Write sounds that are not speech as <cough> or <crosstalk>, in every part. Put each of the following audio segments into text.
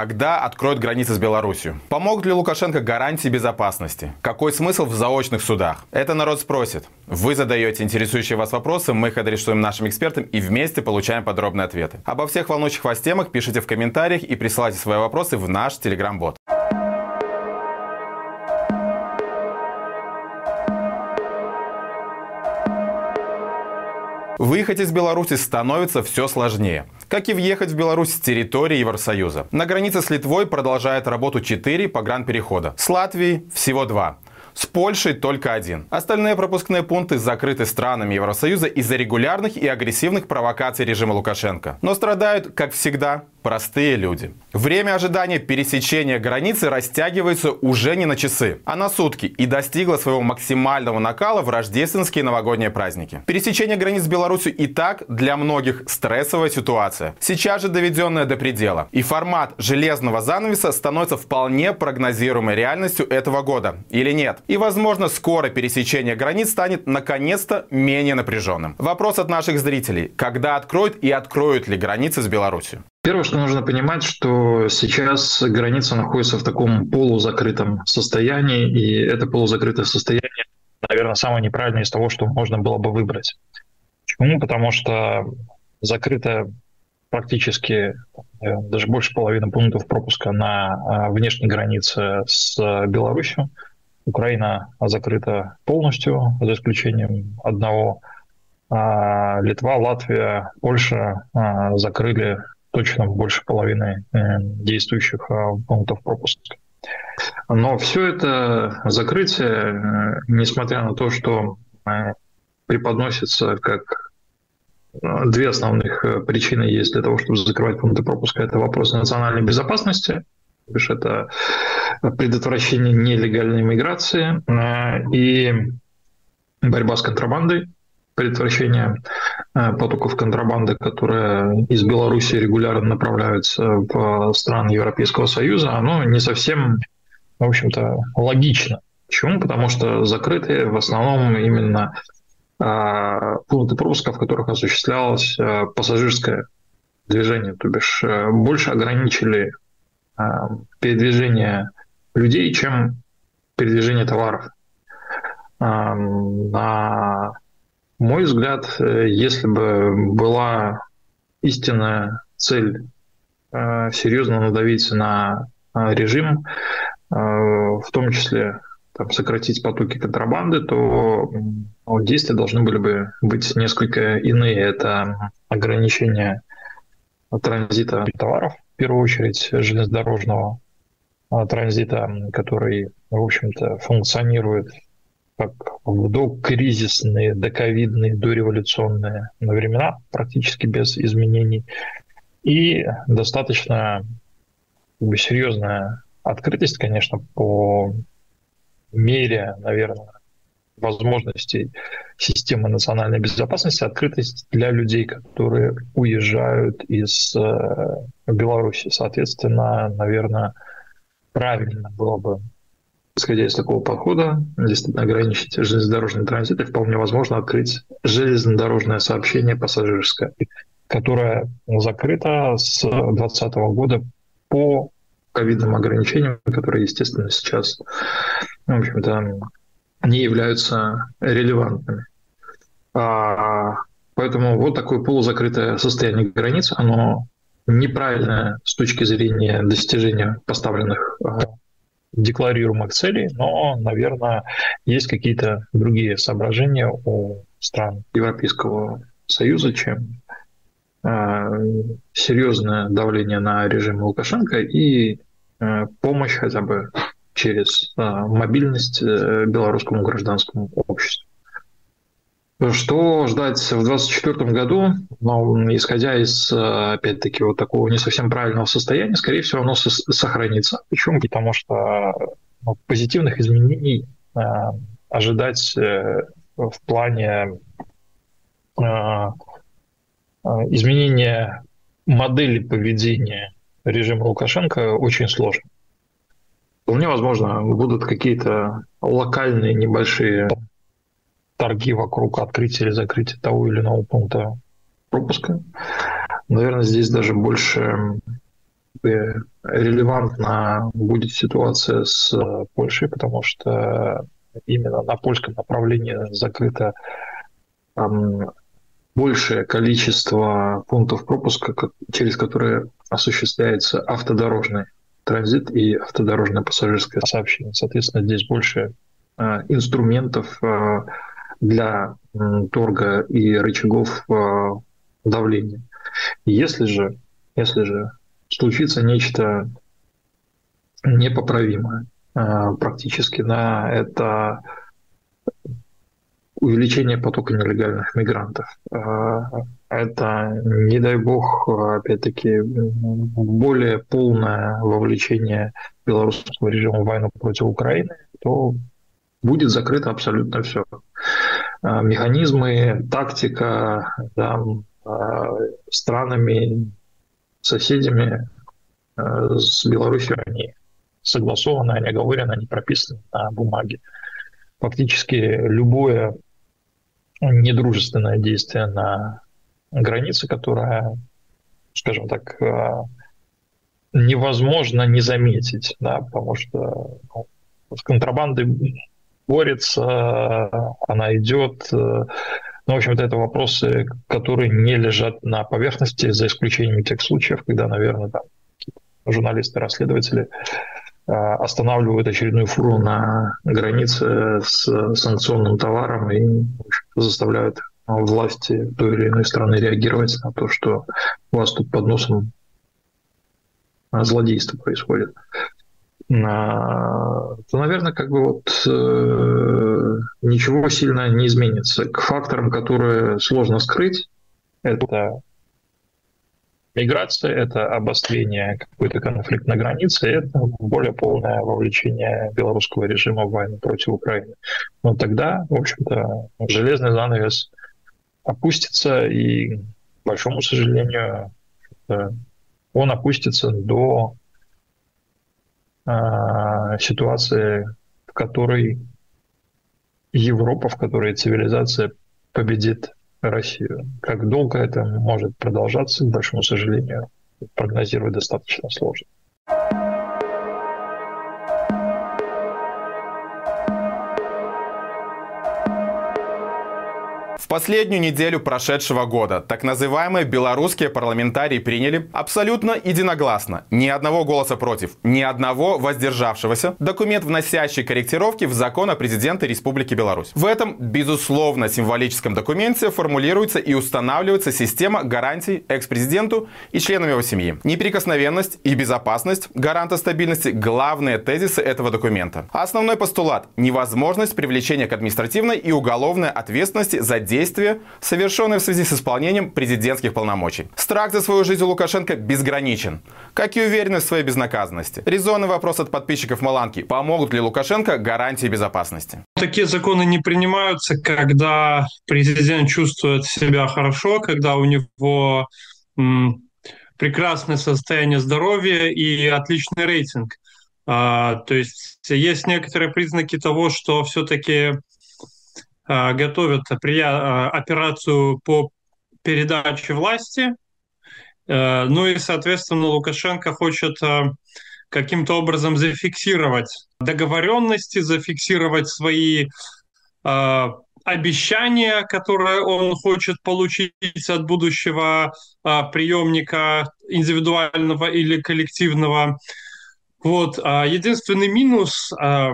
Когда откроют границы с Беларусью? Помогут ли Лукашенко гарантии безопасности? Какой смысл в заочных судах? Это народ спросит. Вы задаете интересующие вас вопросы, мы их адресуем нашим экспертам и вместе получаем подробные ответы. Обо всех волнующих вас темах пишите в комментариях и присылайте свои вопросы в наш телеграм-бот. Выехать из Беларуси становится все сложнее. Как и въехать в Беларусь с территории Евросоюза. На границе с Литвой продолжает работу 4 погранперехода. С Латвией всего 2. С Польшей только один. Остальные пропускные пункты закрыты странами Евросоюза из-за регулярных и агрессивных провокаций режима Лукашенко. Но страдают, как всегда, простые люди. Время ожидания пересечения границы растягивается уже не на часы, а на сутки и достигло своего максимального накала в рождественские новогодние праздники. Пересечение границ с Беларусью и так для многих стрессовая ситуация, сейчас же доведенная до предела. И формат железного занавеса становится вполне прогнозируемой реальностью этого года. Или нет? И возможно скоро пересечение границ станет наконец-то менее напряженным. Вопрос от наших зрителей. Когда откроют и откроют ли границы с Беларусью? Первое, что нужно понимать, что сейчас граница находится в таком полузакрытом состоянии, и это полузакрытое состояние, наверное, самое неправильное из того, что можно было бы выбрать. Почему? Потому что закрыто практически даже больше половины пунктов пропуска на а, внешней границе с Беларусью. Украина закрыта полностью, за исключением одного. А Литва, Латвия, Польша а, закрыли точно больше половины э, действующих э, пунктов пропуска. Но все это закрытие, э, несмотря на то, что преподносится как две основных причины есть для того, чтобы закрывать пункты пропуска. Это вопрос национальной безопасности, это предотвращение нелегальной миграции и борьба с контрабандой предотвращения э, потоков контрабанды, которые из Беларуси регулярно направляются в страны Европейского Союза, оно не совсем, в общем-то, логично. Почему? Потому что закрыты в основном именно э, пункты пропуска, в которых осуществлялось э, пассажирское движение, то бишь больше ограничили передвижение людей, чем передвижение товаров. На мой взгляд, э, если бы была истинная цель э, серьезно надавить на э, режим, в том числе там, сократить потоки контрабанды, то действия должны были бы быть несколько иные. Это ограничение транзита товаров, в первую очередь железнодорожного транзита, который, в общем-то, функционирует как в докризисные, доковидные, дореволюционные времена, практически без изменений. И достаточно серьезная открытость, конечно, по мере, наверное, возможностей системы национальной безопасности, открытость для людей, которые уезжают из э, Беларуси. Соответственно, наверное, правильно было бы исходя из такого подхода, действительно ограничить железнодорожный транзит и вполне возможно открыть железнодорожное сообщение пассажирское, которое закрыто с 2020 года по ковидным ограничениям, которые, естественно, сейчас, в общем-то, не являются релевантными. А, поэтому вот такое полузакрытое состояние границ, оно неправильное с точки зрения достижения поставленных а, декларируемых целей, но, наверное, есть какие-то другие соображения у стран Европейского Союза, чем э, серьезное давление на режим Лукашенко и э, помощь хотя бы через э, мобильность э, белорусскому гражданскому обществу. Что ждать в 2024 году? Ну, исходя из, опять-таки, вот такого не совсем правильного состояния, скорее всего, оно сохранится. Почему? Потому что ну, позитивных изменений э, ожидать э, в плане э, изменения модели поведения режима Лукашенко очень сложно. Вполне возможно, будут какие-то локальные небольшие торги вокруг открытия или закрытия того или иного пункта пропуска. Наверное, здесь даже больше принципе, релевантна будет ситуация с Польшей, потому что именно на польском направлении закрыто большее количество пунктов пропуска, через которые осуществляется автодорожный транзит и автодорожное пассажирское сообщение. Соответственно, здесь больше э, инструментов э, для торга и рычагов э, давления. Если же, если же случится нечто непоправимое практически, на это увеличение потока нелегальных мигрантов. А, это, не дай бог, опять-таки, более полное вовлечение белорусского режима в войну против Украины, то будет закрыто абсолютно все. А, механизмы, тактика да, а, странами, соседями с Беларусью, они согласованы, они оговорены, они прописаны на бумаге. Фактически любое недружественное действие на границе, которая, скажем так, невозможно не заметить, да, потому что ну, с контрабандой борется, она идет. Ну, в общем-то, это вопросы, которые не лежат на поверхности, за исключением тех случаев, когда, наверное, там журналисты, расследователи э, останавливают очередную фуру на границе с санкционным товаром и заставляют власти той или иной страны реагировать на то, что у вас тут под носом злодейство происходит. А, то, наверное, как бы вот э, ничего сильно не изменится. К факторам, которые сложно скрыть, это миграция, это обострение какой-то конфликт на границе, это более полное вовлечение белорусского режима в войну против Украины. Но тогда, в общем-то, железный занавес опустится, и, к большому сожалению, он опустится до э, ситуации, в которой Европа, в которой цивилизация победит Россию. Как долго это может продолжаться, к большому сожалению, прогнозировать достаточно сложно. Последнюю неделю прошедшего года так называемые белорусские парламентарии приняли абсолютно единогласно, ни одного голоса против, ни одного воздержавшегося, документ, вносящий корректировки в закон о президенте Республики Беларусь. В этом, безусловно, символическом документе формулируется и устанавливается система гарантий экс-президенту и членам его семьи. Неприкосновенность и безопасность гаранта стабильности – главные тезисы этого документа. Основной постулат – невозможность привлечения к административной и уголовной ответственности за действия действия, совершенные в связи с исполнением президентских полномочий. Страх за свою жизнь у Лукашенко безграничен, как и уверенность в своей безнаказанности. Резонный вопрос от подписчиков Маланки. Помогут ли Лукашенко гарантии безопасности? Такие законы не принимаются, когда президент чувствует себя хорошо, когда у него прекрасное состояние здоровья и отличный рейтинг. А, то есть есть некоторые признаки того, что все-таки готовят э, операцию по передаче власти. Э, ну и, соответственно, Лукашенко хочет каким-то образом зафиксировать договоренности, зафиксировать свои обещания, которые он хочет получить от будущего приемника индивидуального или коллективного. Вот. Единственный минус а,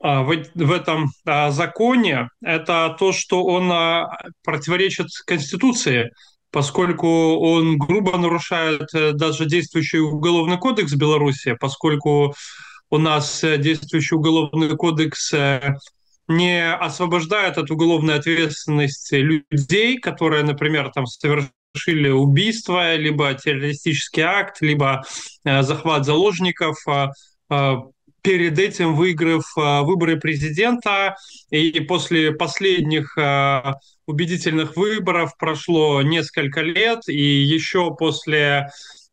в, в этом а, законе, это то, что он а, противоречит Конституции, поскольку он грубо нарушает э, даже действующий уголовный кодекс Беларуси, поскольку у нас э, действующий уголовный кодекс э, не освобождает от уголовной ответственности людей, которые, например, там совершили убийство, либо террористический акт, либо захват заложников, перед этим выиграв э, выборы президента, и после последних э, убедительных выборов прошло несколько лет, и еще после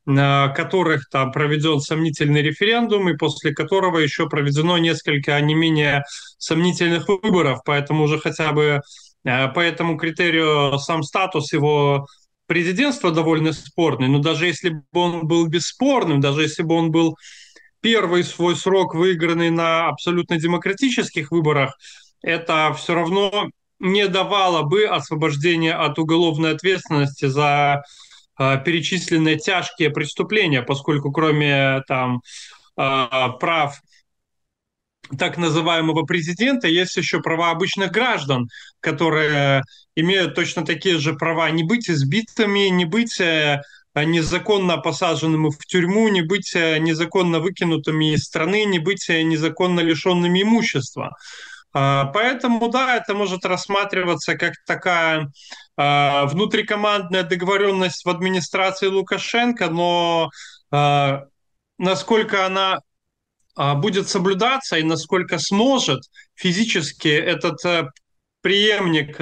э, которых там проведен сомнительный референдум, и после которого еще проведено несколько не менее сомнительных выборов, поэтому уже хотя бы по этому критерию сам статус его президентства довольно спорный, но даже если бы он был бесспорным, даже если бы он был первый свой срок выигранный на абсолютно демократических выборах, это все равно не давало бы освобождения от уголовной ответственности за э, перечисленные тяжкие преступления, поскольку кроме там э, прав так называемого президента, есть еще права обычных граждан, которые имеют точно такие же права. Не быть избитыми, не быть э, незаконно посаженными в тюрьму, не быть э, незаконно выкинутыми из страны, не быть э, незаконно лишенными имущества. А, поэтому, да, это может рассматриваться как такая а, внутрикомандная договоренность в администрации Лукашенко, но а, насколько она будет соблюдаться и насколько сможет физически этот э, преемник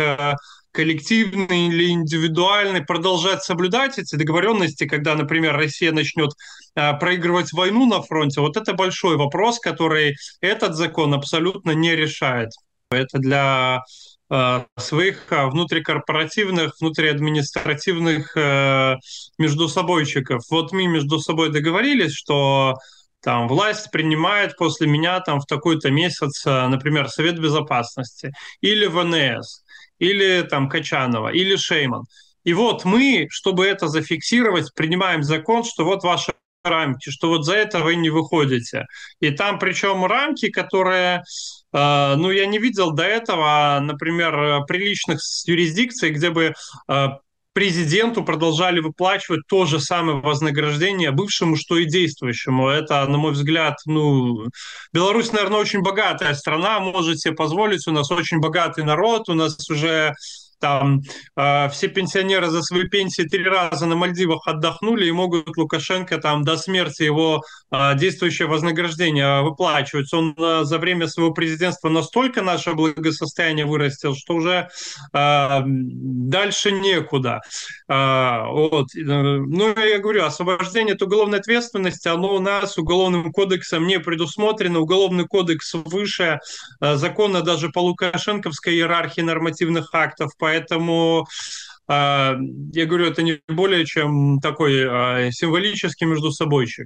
коллективный или индивидуальный, продолжать соблюдать эти договоренности, когда, например, Россия начнет э, проигрывать войну на фронте, вот это большой вопрос, который этот закон абсолютно не решает. Это для э, своих э, внутрикорпоративных, внутриадминистративных э, междусобойчиков. Вот мы между собой договорились, что там власть принимает после меня там в такой-то месяц, э, например, Совет Безопасности или ВНС или там Качанова, или Шейман. И вот мы, чтобы это зафиксировать, принимаем закон, что вот ваши рамки, что вот за это вы не выходите. И там причем рамки, которые, э, ну, я не видел до этого, например, приличных юрисдикций, где бы э, президенту продолжали выплачивать то же самое вознаграждение бывшему, что и действующему. Это, на мой взгляд, ну, Беларусь, наверное, очень богатая страна, можете позволить, у нас очень богатый народ, у нас уже там э, все пенсионеры за свои пенсии три раза на Мальдивах отдохнули и могут Лукашенко там до смерти его э, действующее вознаграждение выплачивать. Он э, за время своего президентства настолько наше благосостояние вырастил, что уже э, дальше некуда. Э, вот. Ну, я говорю, освобождение от уголовной ответственности, оно у нас уголовным кодексом не предусмотрено. Уголовный кодекс выше э, закона даже по лукашенковской иерархии нормативных актов, Поэтому а, я говорю, это не более чем такой а, символический между собойчик.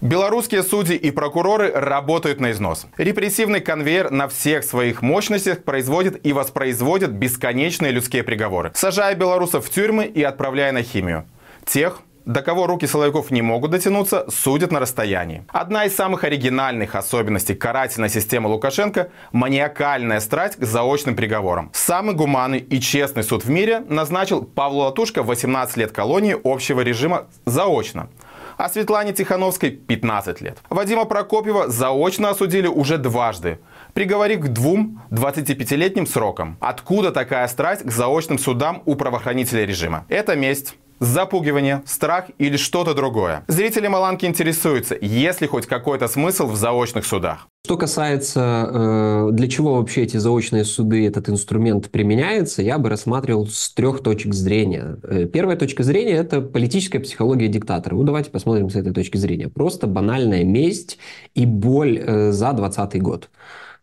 Белорусские судьи и прокуроры работают на износ. Репрессивный конвейер на всех своих мощностях производит и воспроизводит бесконечные людские приговоры, сажая белорусов в тюрьмы и отправляя на химию. Тех, до кого руки силовиков не могут дотянуться, судят на расстоянии. Одна из самых оригинальных особенностей карательной системы Лукашенко – маниакальная страсть к заочным приговорам. Самый гуманный и честный суд в мире назначил Павлу Латушко 18 лет колонии общего режима заочно а Светлане Тихановской 15 лет. Вадима Прокопьева заочно осудили уже дважды, приговорив к двум 25-летним срокам. Откуда такая страсть к заочным судам у правоохранителей режима? Это месть запугивание, страх или что-то другое. Зрители Маланки интересуются, есть ли хоть какой-то смысл в заочных судах. Что касается, э, для чего вообще эти заочные суды, этот инструмент применяется, я бы рассматривал с трех точек зрения. Э, первая точка зрения – это политическая психология диктатора. Ну, давайте посмотрим с этой точки зрения. Просто банальная месть и боль э, за 2020 год.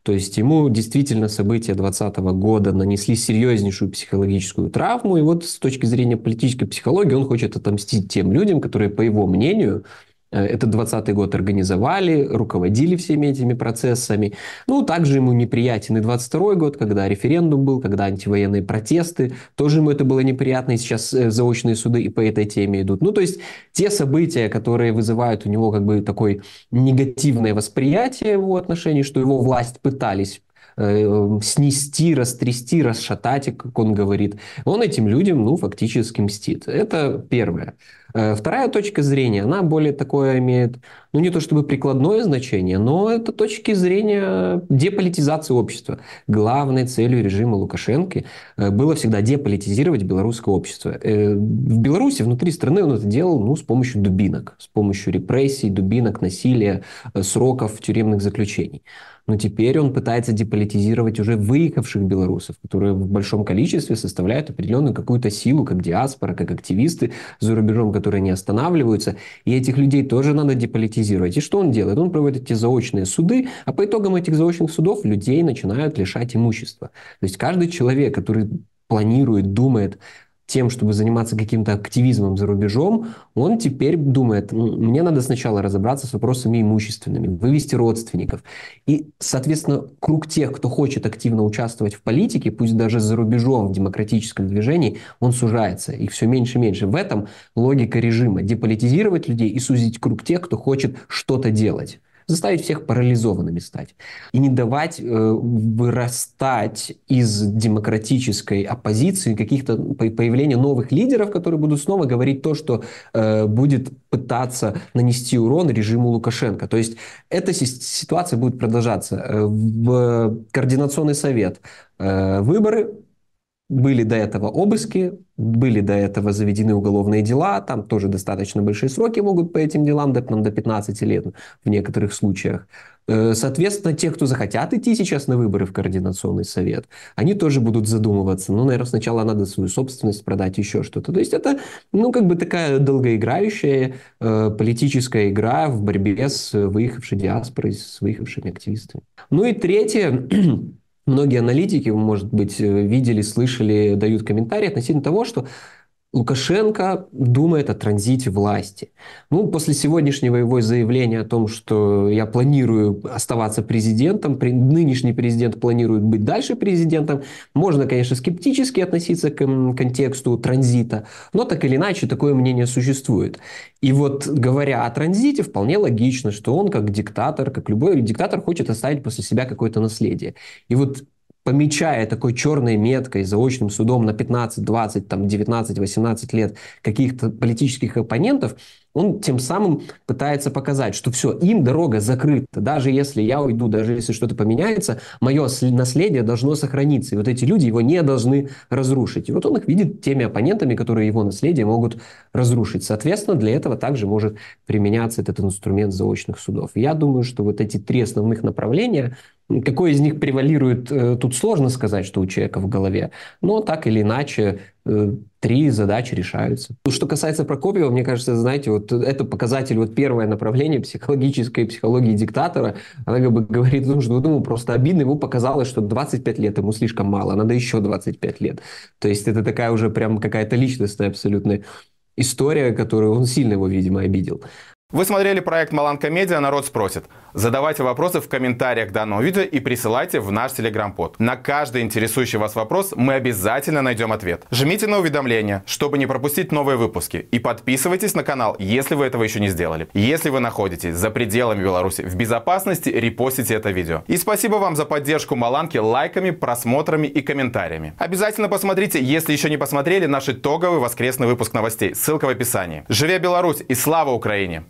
То есть ему действительно события 2020 года нанесли серьезнейшую психологическую травму, и вот с точки зрения политической психологии он хочет отомстить тем людям, которые, по его мнению, этот 20 год организовали, руководили всеми этими процессами. Ну, также ему неприятен и 22 год, когда референдум был, когда антивоенные протесты. Тоже ему это было неприятно, и сейчас э, заочные суды и по этой теме идут. Ну, то есть те события, которые вызывают у него как бы такое негативное восприятие его отношении, что его власть пытались э, снести, растрясти, расшатать, как он говорит, он этим людям, ну, фактически мстит. Это первое. Э, вторая точка зрения, она более такое имеет, ну не то чтобы прикладное значение, но это точки зрения деполитизации общества. Главной целью режима Лукашенко э, было всегда деполитизировать белорусское общество. Э, в Беларуси, внутри страны он это делал ну, с помощью дубинок, с помощью репрессий, дубинок, насилия, сроков тюремных заключений. Но теперь он пытается деполитизировать уже выехавших белорусов, которые в большом количестве составляют определенную какую-то силу, как диаспора, как активисты за рубежом, которые не останавливаются, и этих людей тоже надо деполитизировать. И что он делает? Он проводит эти заочные суды, а по итогам этих заочных судов людей начинают лишать имущества. То есть каждый человек, который планирует, думает тем, чтобы заниматься каким-то активизмом за рубежом, он теперь думает, мне надо сначала разобраться с вопросами имущественными, вывести родственников. И, соответственно, круг тех, кто хочет активно участвовать в политике, пусть даже за рубежом в демократическом движении, он сужается. Их все меньше и меньше. В этом логика режима. Деполитизировать людей и сузить круг тех, кто хочет что-то делать заставить всех парализованными стать. И не давать э, вырастать из демократической оппозиции каких-то появления новых лидеров, которые будут снова говорить то, что э, будет пытаться нанести урон режиму Лукашенко. То есть эта ситуация будет продолжаться. Э, в Координационный совет э, выборы были до этого обыски, были до этого заведены уголовные дела, там тоже достаточно большие сроки могут по этим делам, до, там, до 15 лет в некоторых случаях. Э, соответственно, те, кто захотят идти сейчас на выборы в Координационный совет, они тоже будут задумываться. Ну, наверное, сначала надо свою собственность продать, еще что-то. То есть это, ну, как бы такая долгоиграющая э, политическая игра в борьбе с выехавшей диаспорой, с выехавшими активистами. Ну и третье, <clears throat> Многие аналитики, может быть, э, видели, слышали, дают комментарии относительно того, что Лукашенко думает о транзите власти. Ну, после сегодняшнего его заявления о том, что я планирую оставаться президентом, нынешний президент планирует быть дальше президентом, можно, конечно, скептически относиться к контексту транзита, но так или иначе такое мнение существует. И вот говоря о транзите, вполне логично, что он как диктатор, как любой диктатор, хочет оставить после себя какое-то наследие. И вот помечая такой черной меткой, заочным судом на 15, 20, там, 19, 18 лет каких-то политических оппонентов, он тем самым пытается показать, что все, им дорога закрыта. Даже если я уйду, даже если что-то поменяется, мое наследие должно сохраниться. И вот эти люди его не должны разрушить. И вот он их видит теми оппонентами, которые его наследие могут разрушить. Соответственно, для этого также может применяться этот инструмент заочных судов. Я думаю, что вот эти три основных направления, какой из них превалирует, э, тут сложно сказать, что у человека в голове. Но так или иначе, э, три задачи решаются. Что касается Прокопьева, мне кажется, знаете, вот это показатель, вот первое направление психологической психологии диктатора. Она как бы говорит, ну, что ну, просто обидно, ему показалось, что 25 лет ему слишком мало, надо еще 25 лет. То есть это такая уже прям какая-то личностная абсолютная история, которую он сильно его, видимо, обидел. Вы смотрели проект Маланка Медиа «Народ спросит». Задавайте вопросы в комментариях к данному видео и присылайте в наш телеграм-под. На каждый интересующий вас вопрос мы обязательно найдем ответ. Жмите на уведомления, чтобы не пропустить новые выпуски. И подписывайтесь на канал, если вы этого еще не сделали. Если вы находитесь за пределами Беларуси в безопасности, репостите это видео. И спасибо вам за поддержку Маланки лайками, просмотрами и комментариями. Обязательно посмотрите, если еще не посмотрели, наш итоговый воскресный выпуск новостей. Ссылка в описании. Живе Беларусь и слава Украине!